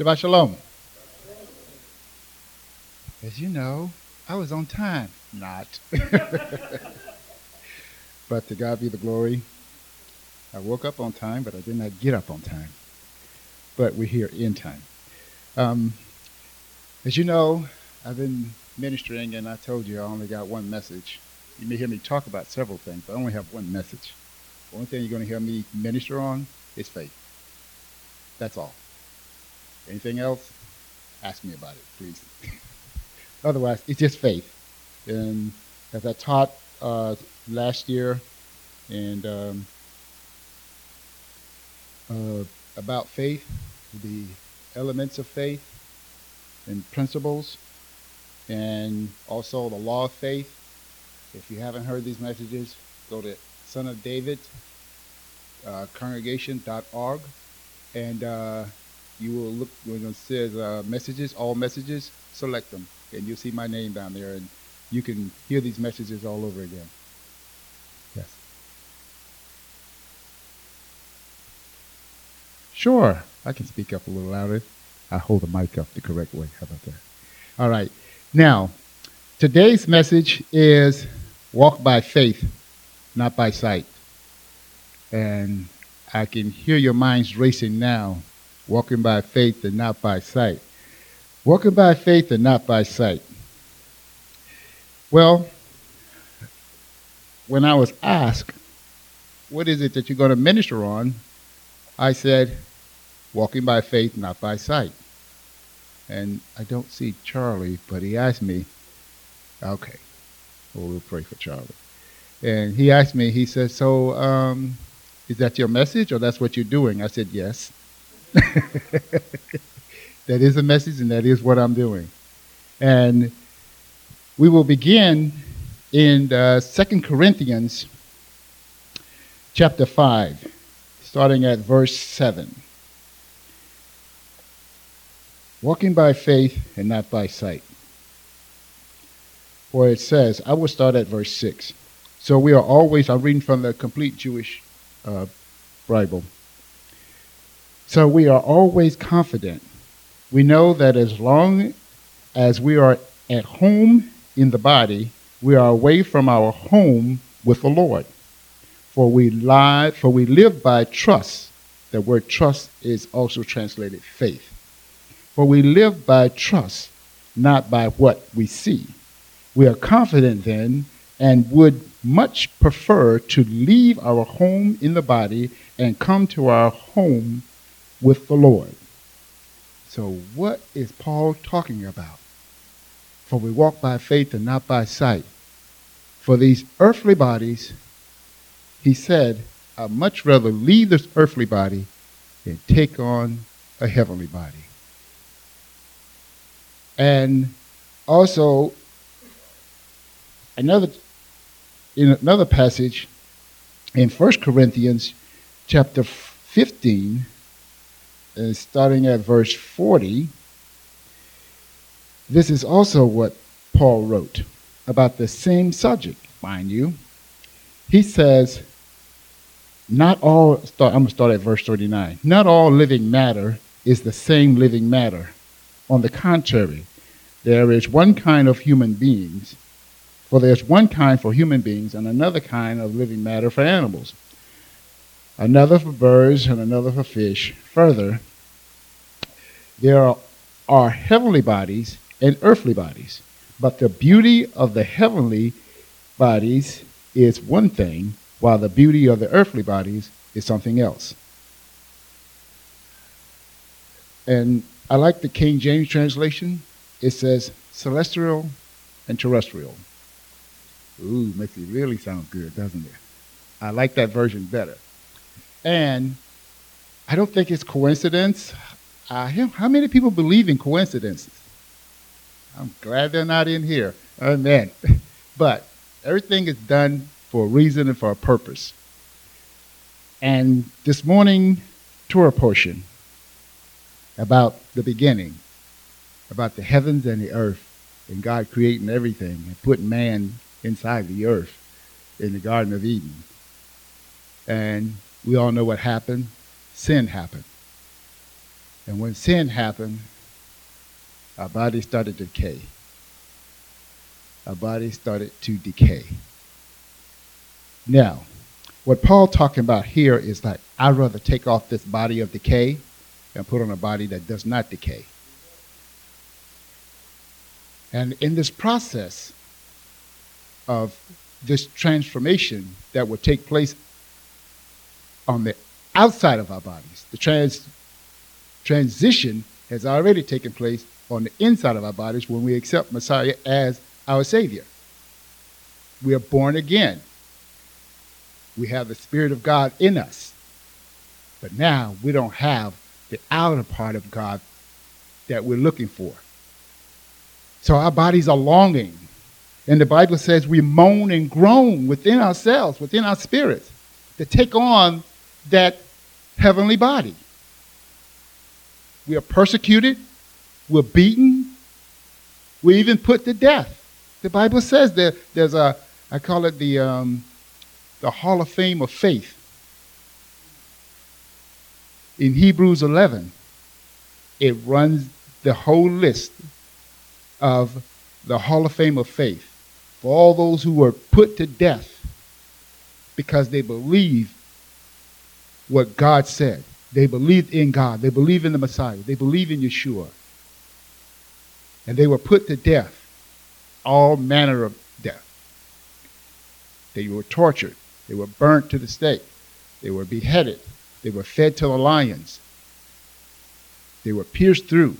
Shabbat Shalom. As you know, I was on time. Not. but to God be the glory. I woke up on time, but I did not get up on time. But we're here in time. Um, as you know, I've been ministering, and I told you I only got one message. You may hear me talk about several things, but I only have one message. The only thing you're going to hear me minister on is faith. That's all. Anything else? Ask me about it, please. Otherwise, it's just faith. And as I taught uh, last year, and um, uh, about faith, the elements of faith, and principles, and also the law of faith. If you haven't heard these messages, go to Son of David uh, congregation.org, and uh, you will look when it says uh, messages, all messages, select them, and you'll see my name down there, and you can hear these messages all over again. Yes. Sure, I can speak up a little louder. I hold the mic up the correct way. How about that? All right. Now, today's message is walk by faith, not by sight. And I can hear your minds racing now, walking by faith and not by sight. Walking by faith and not by sight. Well, when I was asked, what is it that you're going to minister on? I said, walking by faith, not by sight. And I don't see Charlie, but he asked me, okay, well, we'll pray for Charlie. And he asked me, he said, so um, is that your message or that's what you're doing? I said, yes. that is a message and that is what I'm doing. And we will begin in uh, 2 Corinthians chapter 5, starting at verse 7 walking by faith and not by sight. For it says, I will start at verse 6. So we are always, I'm reading from the complete Jewish uh, Bible. So we are always confident. We know that as long as we are at home in the body, we are away from our home with the Lord. For we lie, for we live by trust. The word trust is also translated faith. For we live by trust, not by what we see. We are confident then and would much prefer to leave our home in the body and come to our home with the Lord. So, what is Paul talking about? For we walk by faith and not by sight. For these earthly bodies, he said, I'd much rather leave this earthly body than take on a heavenly body. And also, another in another passage in 1 Corinthians chapter 15, uh, starting at verse 40, this is also what Paul wrote about the same subject, mind you. He says, not all, start, I'm going to start at verse 39. Not all living matter is the same living matter. On the contrary, there is one kind of human beings, for there's one kind for human beings and another kind of living matter for animals, another for birds and another for fish. Further, there are, heavenly bodies and earthly bodies, but the beauty of the heavenly bodies is one thing, while the beauty of the earthly bodies is something else. And I like the King James translation it says celestial and terrestrial. Ooh, makes it really sound good, doesn't it? I like that version better. And I don't think it's coincidence. Uh, how many people believe in coincidences? I'm glad they're not in here. Amen. But everything is done for a reason and for a purpose. And this morning, Torah portion about the beginning about the heavens and the earth and God creating everything and putting man inside the earth in the Garden of Eden. And we all know what happened. Sin happened. And when sin happened, our body started to decay. Our body started to decay. Now, what Paul talking about here is like, I'd rather take off this body of decay and put on a body that does not decay. And in this process of this transformation that will take place on the outside of our bodies, the trans, transition has already taken place on the inside of our bodies when we accept Messiah as our Savior. We are born again. We have the Spirit of God in us. But now we don't have the outer part of God that we're looking for. So our bodies are longing. And the Bible says we moan and groan within ourselves, within our spirits, to take on that heavenly body. We are persecuted, we're beaten, we're even put to death. The Bible says that there's a, I call it the, um, the Hall of Fame of Faith. In Hebrews 11, it runs the whole list of the Hall of Fame of Faith for all those who were put to death because they believed what God said. They believed in God. They believed in the Messiah. They believed in Yeshua. And they were put to death, all manner of death. They were tortured. They were burnt to the stake. They were beheaded. They were fed to the lions. They were pierced through.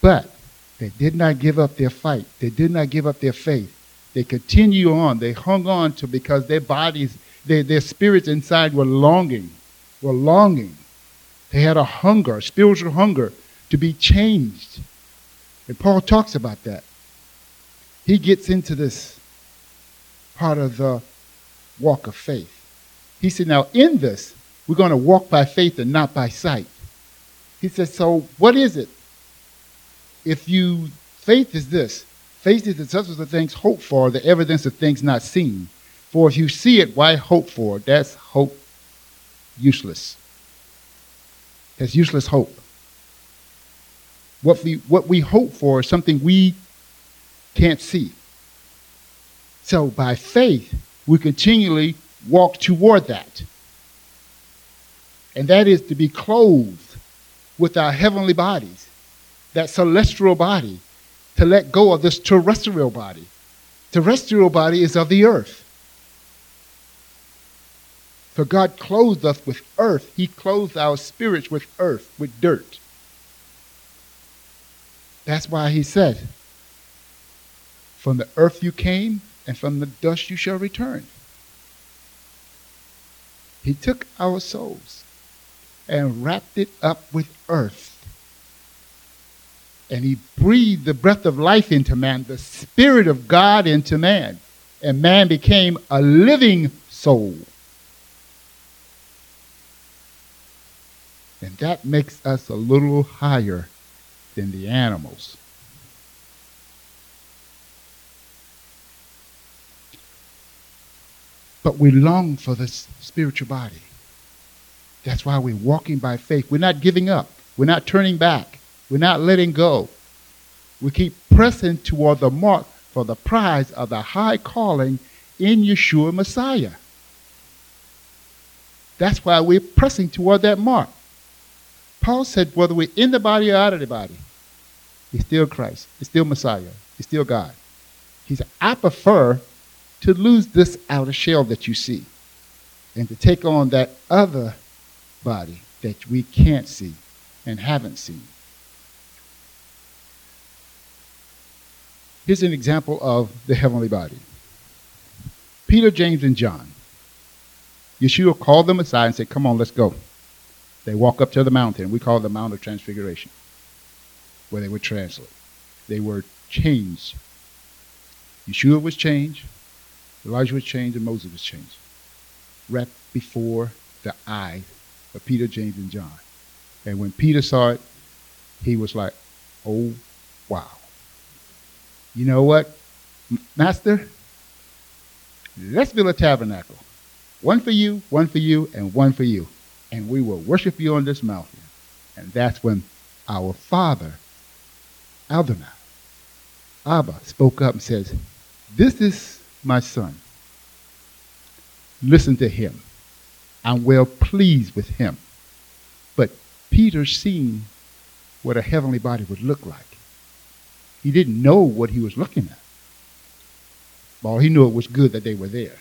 But they did not give up their fight. They did not give up their faith. They continue on. They hung on to because their bodies, their, their spirits inside were longing, were longing. They had a hunger, a spiritual hunger to be changed. And Paul talks about that. He gets into this part of the walk of faith. He said, Now, in this, we're going to walk by faith and not by sight. He says, So, what is it if you faith is this faith is the substance of things hoped for the evidence of things not seen for if you see it why hope for it? that's hope useless that's useless hope what we what we hope for is something we can't see so by faith we continually walk toward that and that is to be clothed with our heavenly bodies that celestial body, to let go of this terrestrial body. Terrestrial body is of the earth. For God clothed us with earth. He clothed our spirits with earth, with dirt. That's why he said, From the earth you came, and from the dust you shall return. He took our souls and wrapped it up with earth and he breathed the breath of life into man, the Spirit of God into man, and man became a living soul. And that makes us a little higher than the animals. But we long for this spiritual body. That's why we're walking by faith. We're not giving up. We're not turning back. We're not letting go. We keep pressing toward the mark for the prize of the high calling in Yeshua Messiah. That's why we're pressing toward that mark. Paul said, whether we're in the body or out of the body, he's still Christ. He's still Messiah. He's still God. He said, I prefer to lose this outer shell that you see and to take on that other body that we can't see and haven't seen. Here's an example of the heavenly body Peter, James, and John. Yeshua called them aside and said, Come on, let's go. They walk up to the mountain. We call it the Mount of Transfiguration, where they would translate. They were changed. Yeshua was changed, Elijah was changed, and Moses was changed. Right before the eyes of Peter, James, and John. And when Peter saw it, he was like, Oh, wow you know what, Master? Let's build a tabernacle. One for you, one for you, and one for you. And we will worship you on this mountain. And that's when our father, Adonai, Abba, spoke up and says, This is my son. Listen to him. I'm well pleased with him. But Peter seen what a heavenly body would look like. He didn't know what he was looking at. All he knew it was good that they were there.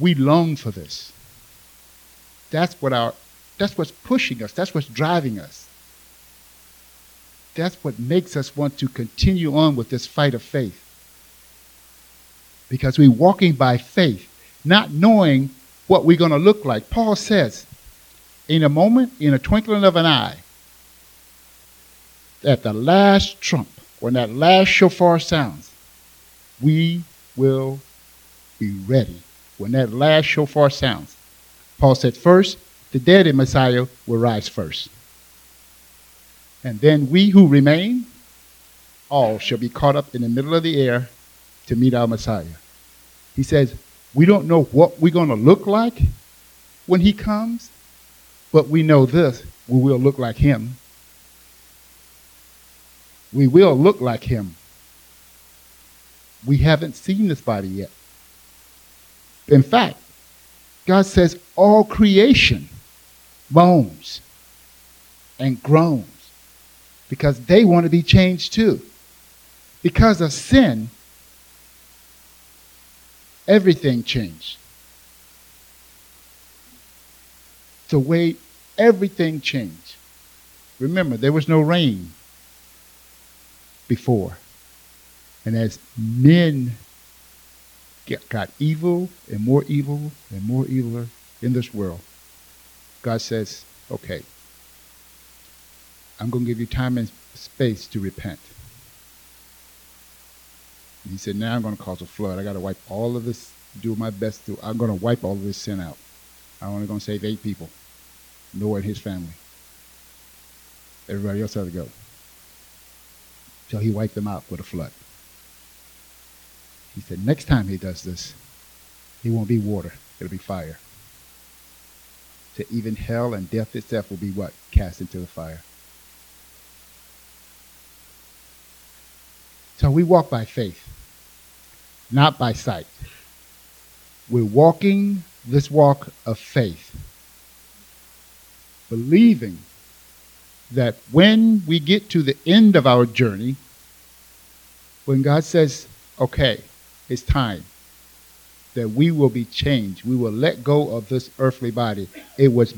We long for this. That's what our that's what's pushing us. That's what's driving us. That's what makes us want to continue on with this fight of faith. Because we're walking by faith, not knowing what we're going to look like. Paul says, in a moment, in a twinkling of an eye, at the last trump, when that last shofar sounds, we will be ready. When that last shofar sounds, Paul said, first, the dead in Messiah will rise first. And then we who remain, all shall be caught up in the middle of the air to meet our Messiah. He says, we don't know what we're going to look like when he comes, but we know this we will look like him. We will look like him. We haven't seen this body yet. In fact, God says all creation moans and groans because they want to be changed too. Because of sin, everything changed. The way everything changed. Remember, there was no rain before. And as men got evil and more evil and more evil in this world, God says, okay, I'm going to give you time and space to repent. And he said, now I'm going to cause a flood. I got to wipe all of this, do my best to, I'm going to wipe all of this sin out. I'm only going to save eight people. Noah and his family. Everybody else had to go. So he wiped them out with a flood. He said, next time he does this, it won't be water, it'll be fire. So even hell and death itself will be what? Cast into the fire. So we walk by faith, not by sight. We're walking this walk of faith, believing that when we get to the end of our journey, when God says, okay, it's time, that we will be changed. We will let go of this earthly body. It was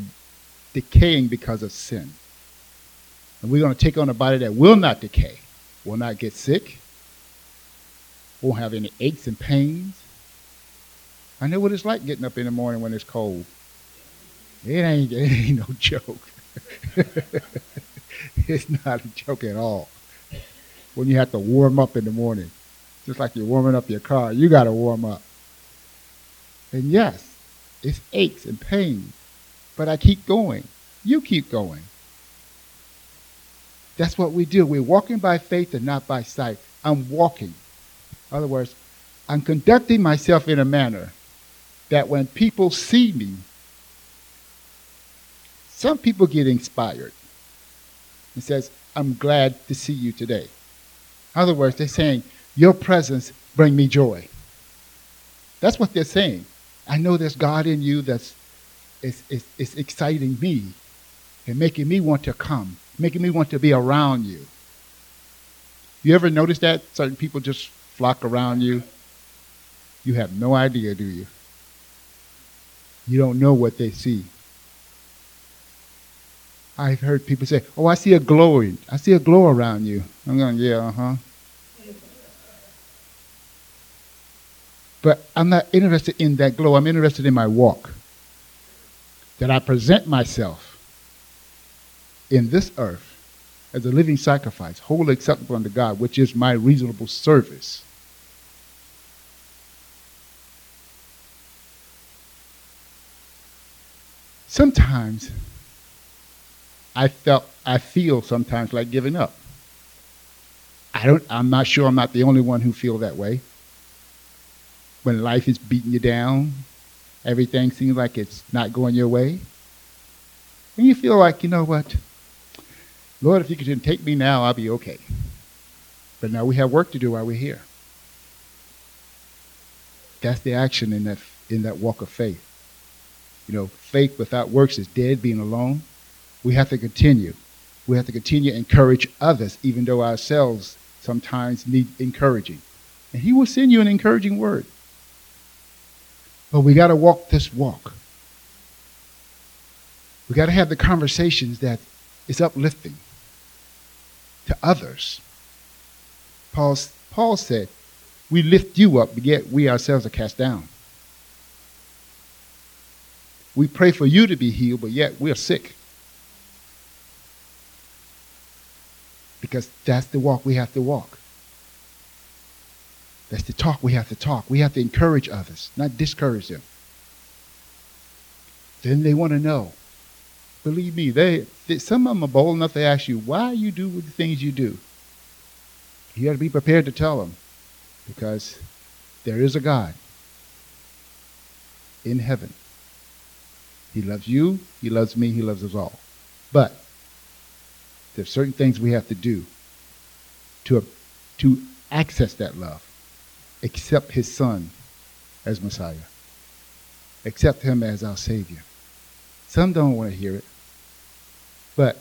decaying because of sin. And we're going to take on a body that will not decay, will not get sick, won't have any aches and pains. I know what it's like getting up in the morning when it's cold. It ain't, it ain't no joke. it's not a joke at all. When you have to warm up in the morning, just like you're warming up your car, you got to warm up. And yes, it's aches and pains, but I keep going. You keep going. That's what we do. We're walking by faith and not by sight. I'm walking. In other words, I'm conducting myself in a manner that when people see me, some people get inspired and says, I'm glad to see you today. In other words, they're saying, your presence bring me joy. That's what they're saying. I know there's God in you that's is, is, is exciting me and making me want to come, making me want to be around you. You ever notice that? Certain people just flock around you. You have no idea, do you? You don't know what they see. I've heard people say, Oh, I see a glowing. I see a glow around you. I'm going, Yeah, uh huh. But I'm not interested in that glow. I'm interested in my walk. That I present myself in this earth as a living sacrifice, wholly acceptable unto God, which is my reasonable service. Sometimes I felt I feel sometimes like giving up. I don't I'm not sure I'm not the only one who feel that way. When life is beating you down, everything seems like it's not going your way. And you feel like, you know what? Lord, if you could take me now, I'll be okay. But now we have work to do while we're here. That's the action in that in that walk of faith. You know, faith without works is dead, being alone. We have to continue. We have to continue to encourage others, even though ourselves sometimes need encouraging. And He will send you an encouraging word. But we got to walk this walk. We got to have the conversations that is uplifting to others. Paul, Paul said, We lift you up, but yet we ourselves are cast down. We pray for you to be healed, but yet we're sick. Because that's the walk we have to walk. That's the talk we have to talk. We have to encourage others, not discourage them. Then they want to know. Believe me, they, they some of them are bold enough to ask you why you do the things you do. You got to be prepared to tell them because there is a God in heaven. He loves you, He loves me, He loves us all. But there's certain things we have to do to, to access that love. Accept His Son as Messiah, accept Him as our Savior. Some don't want to hear it. But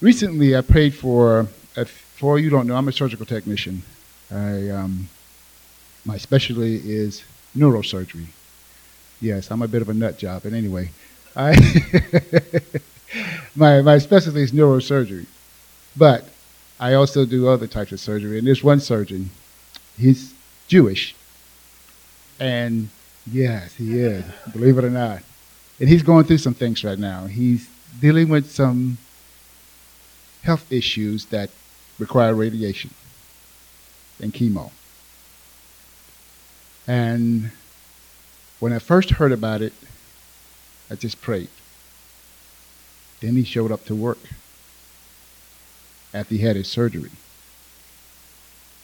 recently I prayed for for you don't know, I'm a surgical technician. I, um, my specialty is neurosurgery. Yes, I'm a bit of a nut job, but anyway, I my my specialty is neurosurgery, but I also do other types of surgery. And there's one surgeon, he's Jewish, and yes, he is, believe it or not, and he's going through some things right now. He's dealing with some health issues that require radiation and chemo. And when I first heard about it, I just prayed. Then he showed up to work after he had his surgery.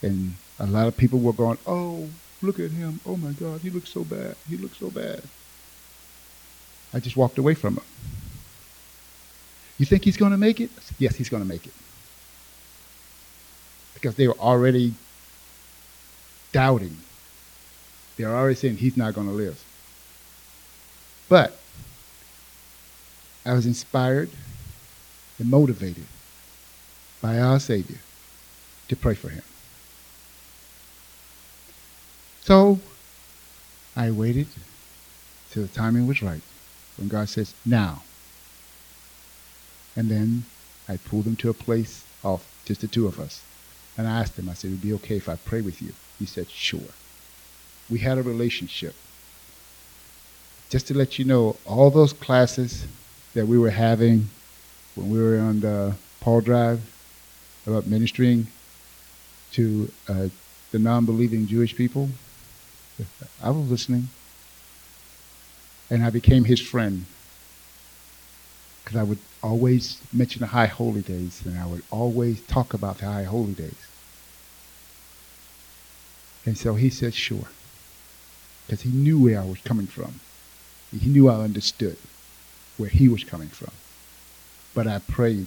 And a lot of people were going, Oh, look at him. Oh my God, he looks so bad. He looks so bad. I just walked away from him. You think he's going to make it? Yes, he's going to make it because they were already doubting. They were already saying he's not going to live. But I was inspired and motivated by our Savior to pray for him. So I waited till the timing was right when God says, now. And then I pulled him to a place of just the two of us. And I asked him, I said, It'd be okay if I pray with you? He said, sure. We had a relationship. Just to let you know, all those classes that we were having when we were on the Paul Drive about ministering to uh, the non-believing Jewish people, I was listening. And I became his friend because I would always mention the high holy days, and I would always talk about the high holy days. And so he said, sure. Because he knew where I was coming from. He knew I understood where he was coming from. But I prayed.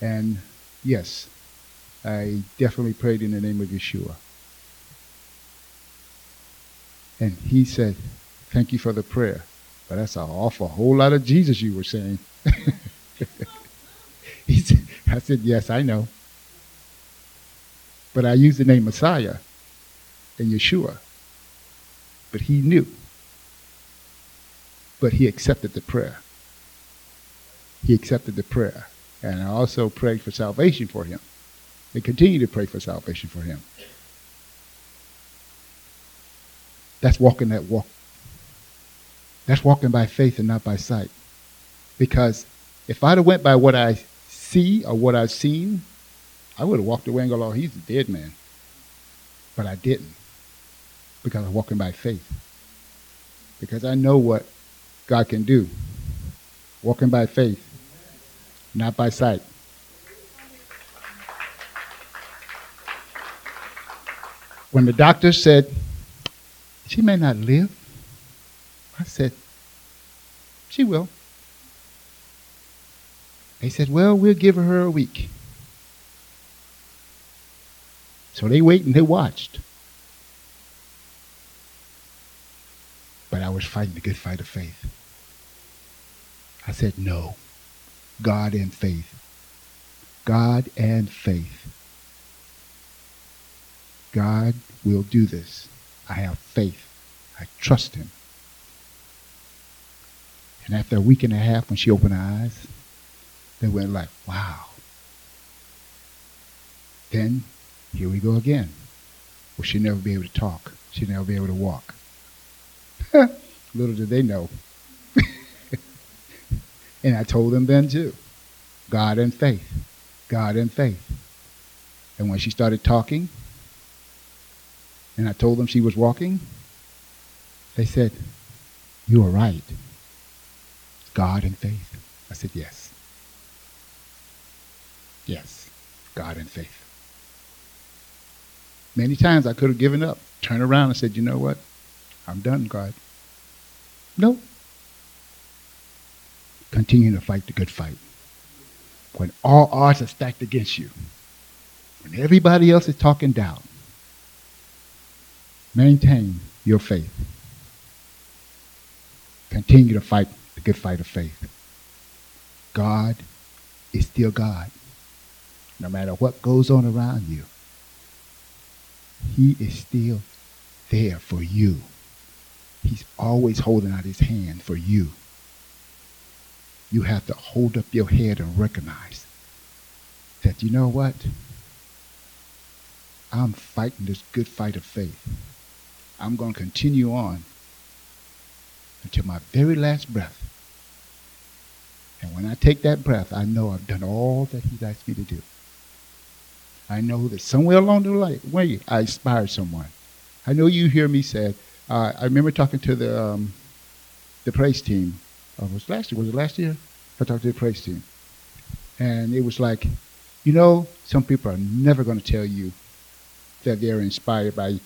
And yes, I definitely prayed in the name of Yeshua. And he said, thank you for the prayer. But that's an awful whole lot of Jesus you were saying. he said, I said, yes, I know. But I used the name Messiah and Yeshua. But he knew. But he accepted the prayer. He accepted the prayer. And I also prayed for salvation for him. And continue to pray for salvation for him. That's walking that walk that's walking by faith and not by sight. Because if I'd have went by what I see or what I've seen, I would have walked away and go, oh, he's a dead man. But I didn't. Because I'm walking by faith. Because I know what God can do. Walking by faith, not by sight. when the doctor said, she may not live, I said, she will. They said, well, we'll give her a week. So they waited and they watched. But I was fighting the good fight of faith. I said, no. God and faith. God and faith. God will do this. I have faith. I trust him. And after a week and a half, when she opened her eyes, they went like, wow. Then, here we go again. Well, she'll never be able to talk. She'll never be able to walk. Little did they know. and I told them then too. God and faith. God and faith. And when she started talking, and I told them she was walking, they said, You are right. God and faith. I said, Yes. Yes, God and faith. Many times I could have given up, turned around and said, You know what? I'm done, God. No. Continue to fight the good fight. When all odds are stacked against you, when everybody else is talking down, maintain your faith. Continue to fight the good fight of faith. God is still God. No matter what goes on around you, He is still there for you. He's always holding out His hand for you. You have to hold up your head and recognize that, you know what? I'm fighting this good fight of faith. I'm going to continue on until my very last breath. And when I take that breath, I know I've done all that He's asked me to do. I know that somewhere along the way, I inspired someone. I know you hear me say, uh, I remember talking to the um, the praise team. Uh, was last year? Was it last year? I talked to the praise team, and it was like, you know, some people are never going to tell you that they're inspired by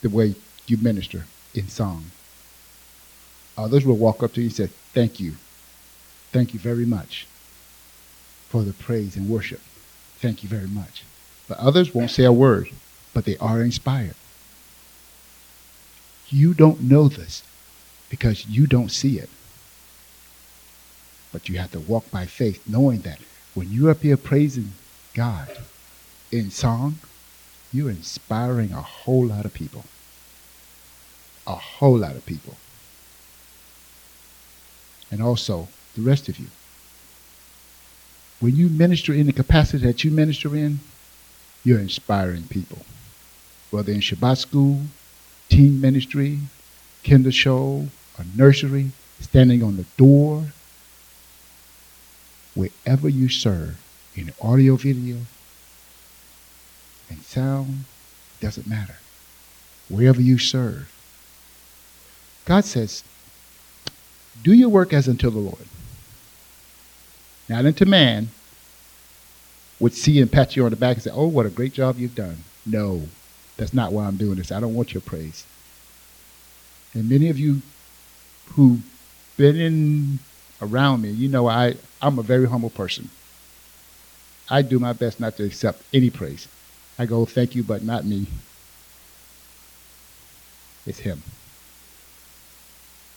the way you minister in song. Others will walk up to you and say, Thank you. Thank you very much for the praise and worship. Thank you very much. But others won't say a word, but they are inspired. You don't know this because you don't see it. But you have to walk by faith, knowing that when you're up here praising God in song, you're inspiring a whole lot of people. A whole lot of people. And also, the rest of you. When you minister in the capacity that you minister in, you're inspiring people. Whether in Shabbat school, teen ministry, kinder shul, a nursery, standing on the door, wherever you serve, in audio, video, and sound, doesn't matter. Wherever you serve. God says, do your work as unto the Lord. Not unto man would see and pat you on the back and say, oh, what a great job you've done. No, that's not why I'm doing this. I don't want your praise. And many of you who've been in around me, you know I, I'm a very humble person. I do my best not to accept any praise. I go, thank you, but not me. It's him.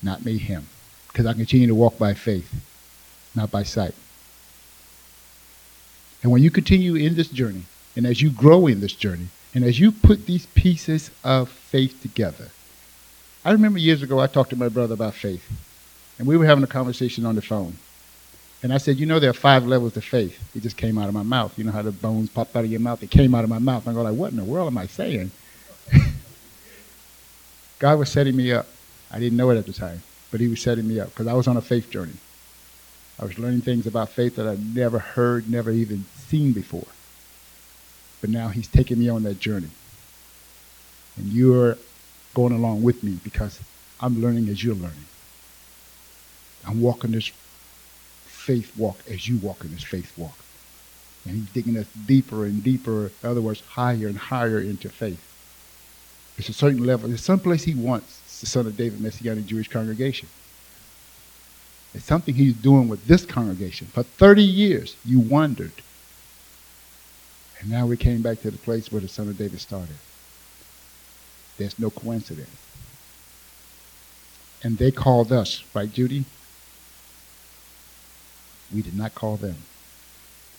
Not me, him. Because I continue to walk by faith, not by sight. And when you continue in this journey, and as you grow in this journey, and as you put these pieces of faith together, I remember years ago I talked to my brother about faith, and we were having a conversation on the phone. And I said, You know, there are five levels of faith. It just came out of my mouth. You know how the bones popped out of your mouth? It came out of my mouth. I go, like, What in the world am I saying? God was setting me up. I didn't know it at the time, but He was setting me up because I was on a faith journey. I was learning things about faith that I'd never heard, never even seen before. But now He's taking me on that journey. And you're going along with me because I'm learning as you're learning. I'm walking this faith walk as you walk in this faith walk. And he's digging us deeper and deeper, in other words, higher and higher into faith. It's a certain level. There's some place he wants the Son of David Messianic Jewish congregation. It's something he's doing with this congregation. For 30 years, you wondered. And now we came back to the place where the Son of David started. There's no coincidence. And they called us, right, Judy? We did not call them.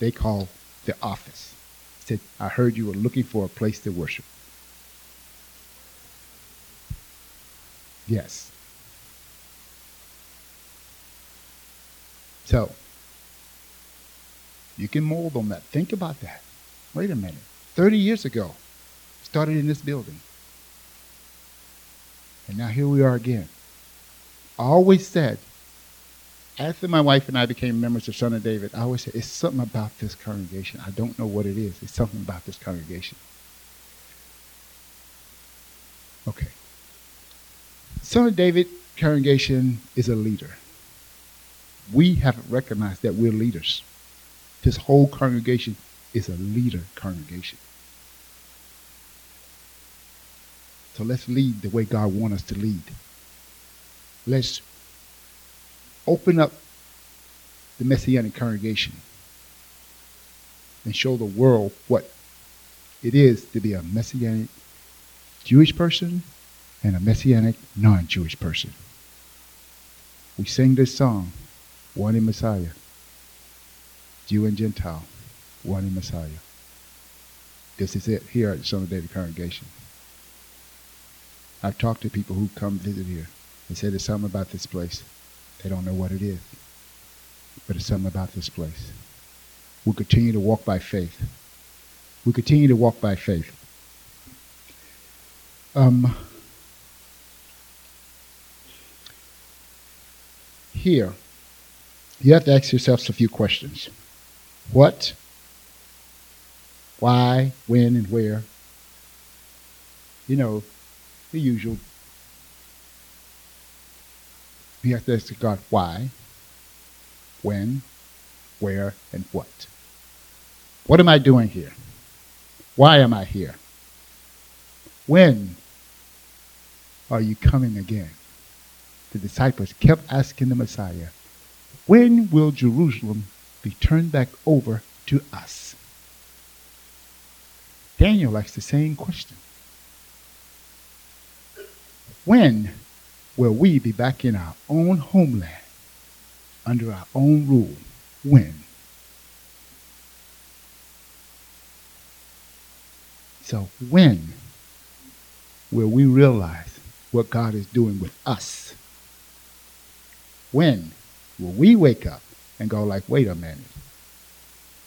They called the office. Said, I heard you were looking for a place to worship. Yes. So, you can mold on that. Think about that. Wait a minute. 30 years ago, started in this building. And now here we are again. I always said, after my wife and I became members of Son of David, I always said, it's something about this congregation. I don't know what it is. It's something about this congregation. Okay. Son of David congregation is a leader. We haven't recognized that we're leaders. This whole congregation is a leader congregation. So let's lead the way God wants us to lead. Let's open up the Messianic congregation and show the world what it is to be a Messianic Jewish person and a Messianic non Jewish person. We sing this song, One in Messiah, Jew and Gentile, one in Messiah. This is it here at the Son of David congregation. I've talked to people who come visit here. They say there's something about this place. They don't know what it is. But it's something about this place. We continue to walk by faith. We continue to walk by faith. Um, here, you have to ask yourselves a few questions. What? Why? When? And where? You know, the usual. We have to ask God why, when, where, and what. What am I doing here? Why am I here? When are you coming again? The disciples kept asking the Messiah, When will Jerusalem be turned back over to us? Daniel asks the same question. When will we be back in our own homeland, under our own rule? When? So, when will we realize what God is doing with us? When will we wake up and go like, wait a minute.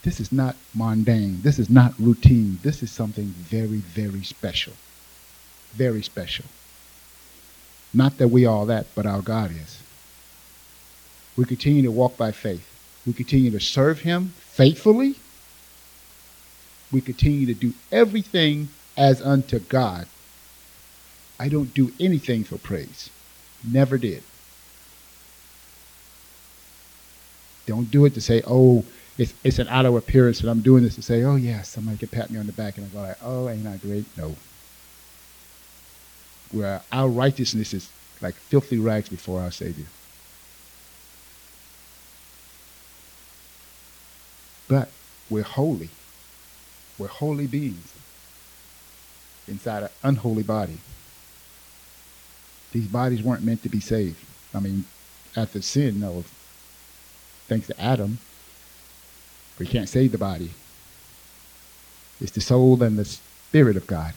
This is not mundane. This is not routine. This is something very, very special. Very special. Not that we are that, but our God is. We continue to walk by faith. We continue to serve Him faithfully. We continue to do everything as unto God. I don't do anything for praise. Never did. Don't do it to say, oh, it's, it's an outer appearance that I'm doing this to say, oh, yeah, somebody can pat me on the back and I go like, oh, ain't I great? No where our righteousness is like filthy rags before our Savior. But we're holy. We're holy beings inside an unholy body. These bodies weren't meant to be saved. I mean, after sin, no. Thanks to Adam, we can't save the body. It's the soul and the spirit of God.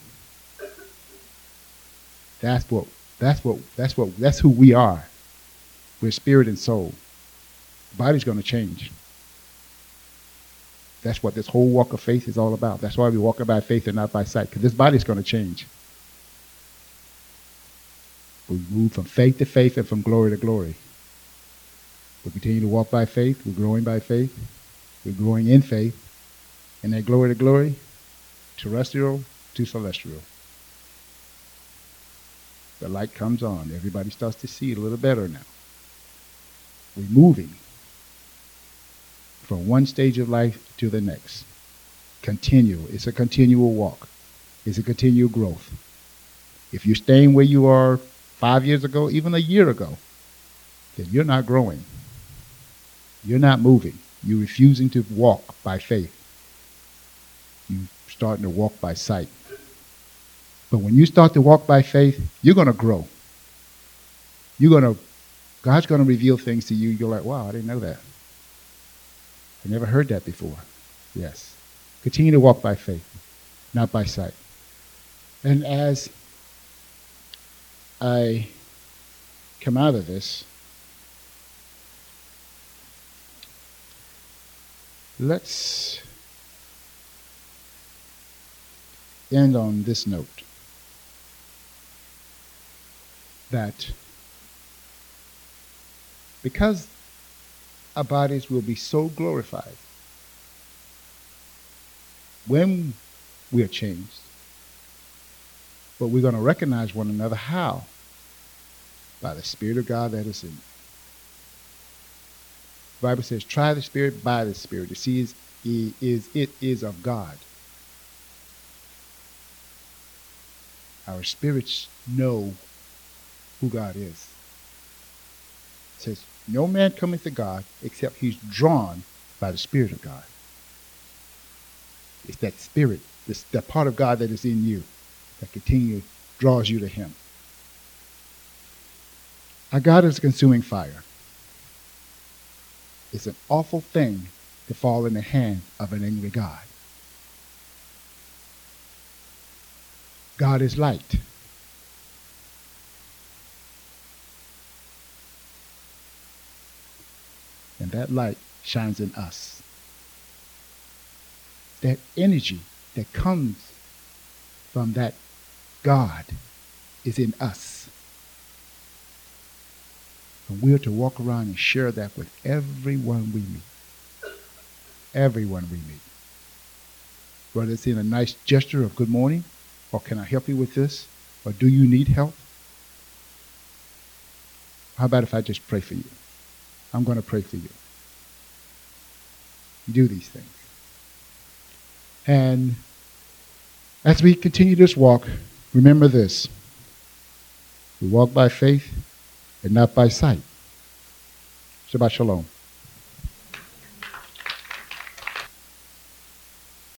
That's what that's what that's what that's who we are. We're spirit and soul. The body's gonna change. That's what this whole walk of faith is all about. That's why we walk by faith and not by sight, because this body's going to change. We move from faith to faith and from glory to glory. We continue to walk by faith. We're growing by faith. We're growing in faith. And that glory to glory, terrestrial to celestial the light comes on. Everybody starts to see a little better now. We're moving from one stage of life to the next. Continue. It's a continual walk. It's a continual growth. If you're staying where you are five years ago, even a year ago, then you're not growing. You're not moving. You're refusing to walk by faith. You're starting to walk by sight. But when you start to walk by faith, you're going to grow. You're going to, God's going to reveal things to you. You're like, wow, I didn't know that. I never heard that before. Yes. Continue to walk by faith, not by sight. And as I come out of this, let's end on this note that because our bodies will be so glorified when we are changed. But we're going to recognize one another how? By the Spirit of God that is in. Bible says, try the Spirit by the Spirit to see is, is it is of God. Our spirits know who God is. It says, no man cometh to God except he's drawn by the Spirit of God. It's that spirit, this, that part of God that is in you that continually draws you to Him. Our God is a consuming fire. It's an awful thing to fall in the hand of an angry God. God is light. And that light shines in us that energy that comes from that God is in us. And we're to walk around and share that with everyone we meet. Everyone we meet. Whether it's in a nice gesture of good morning, or can I help you with this, or do you need help? How about if I just pray for you? I'm going to pray for you. Do these things. And as we continue this walk, remember this. We walk by faith and not by sight. Shabbat Shalom.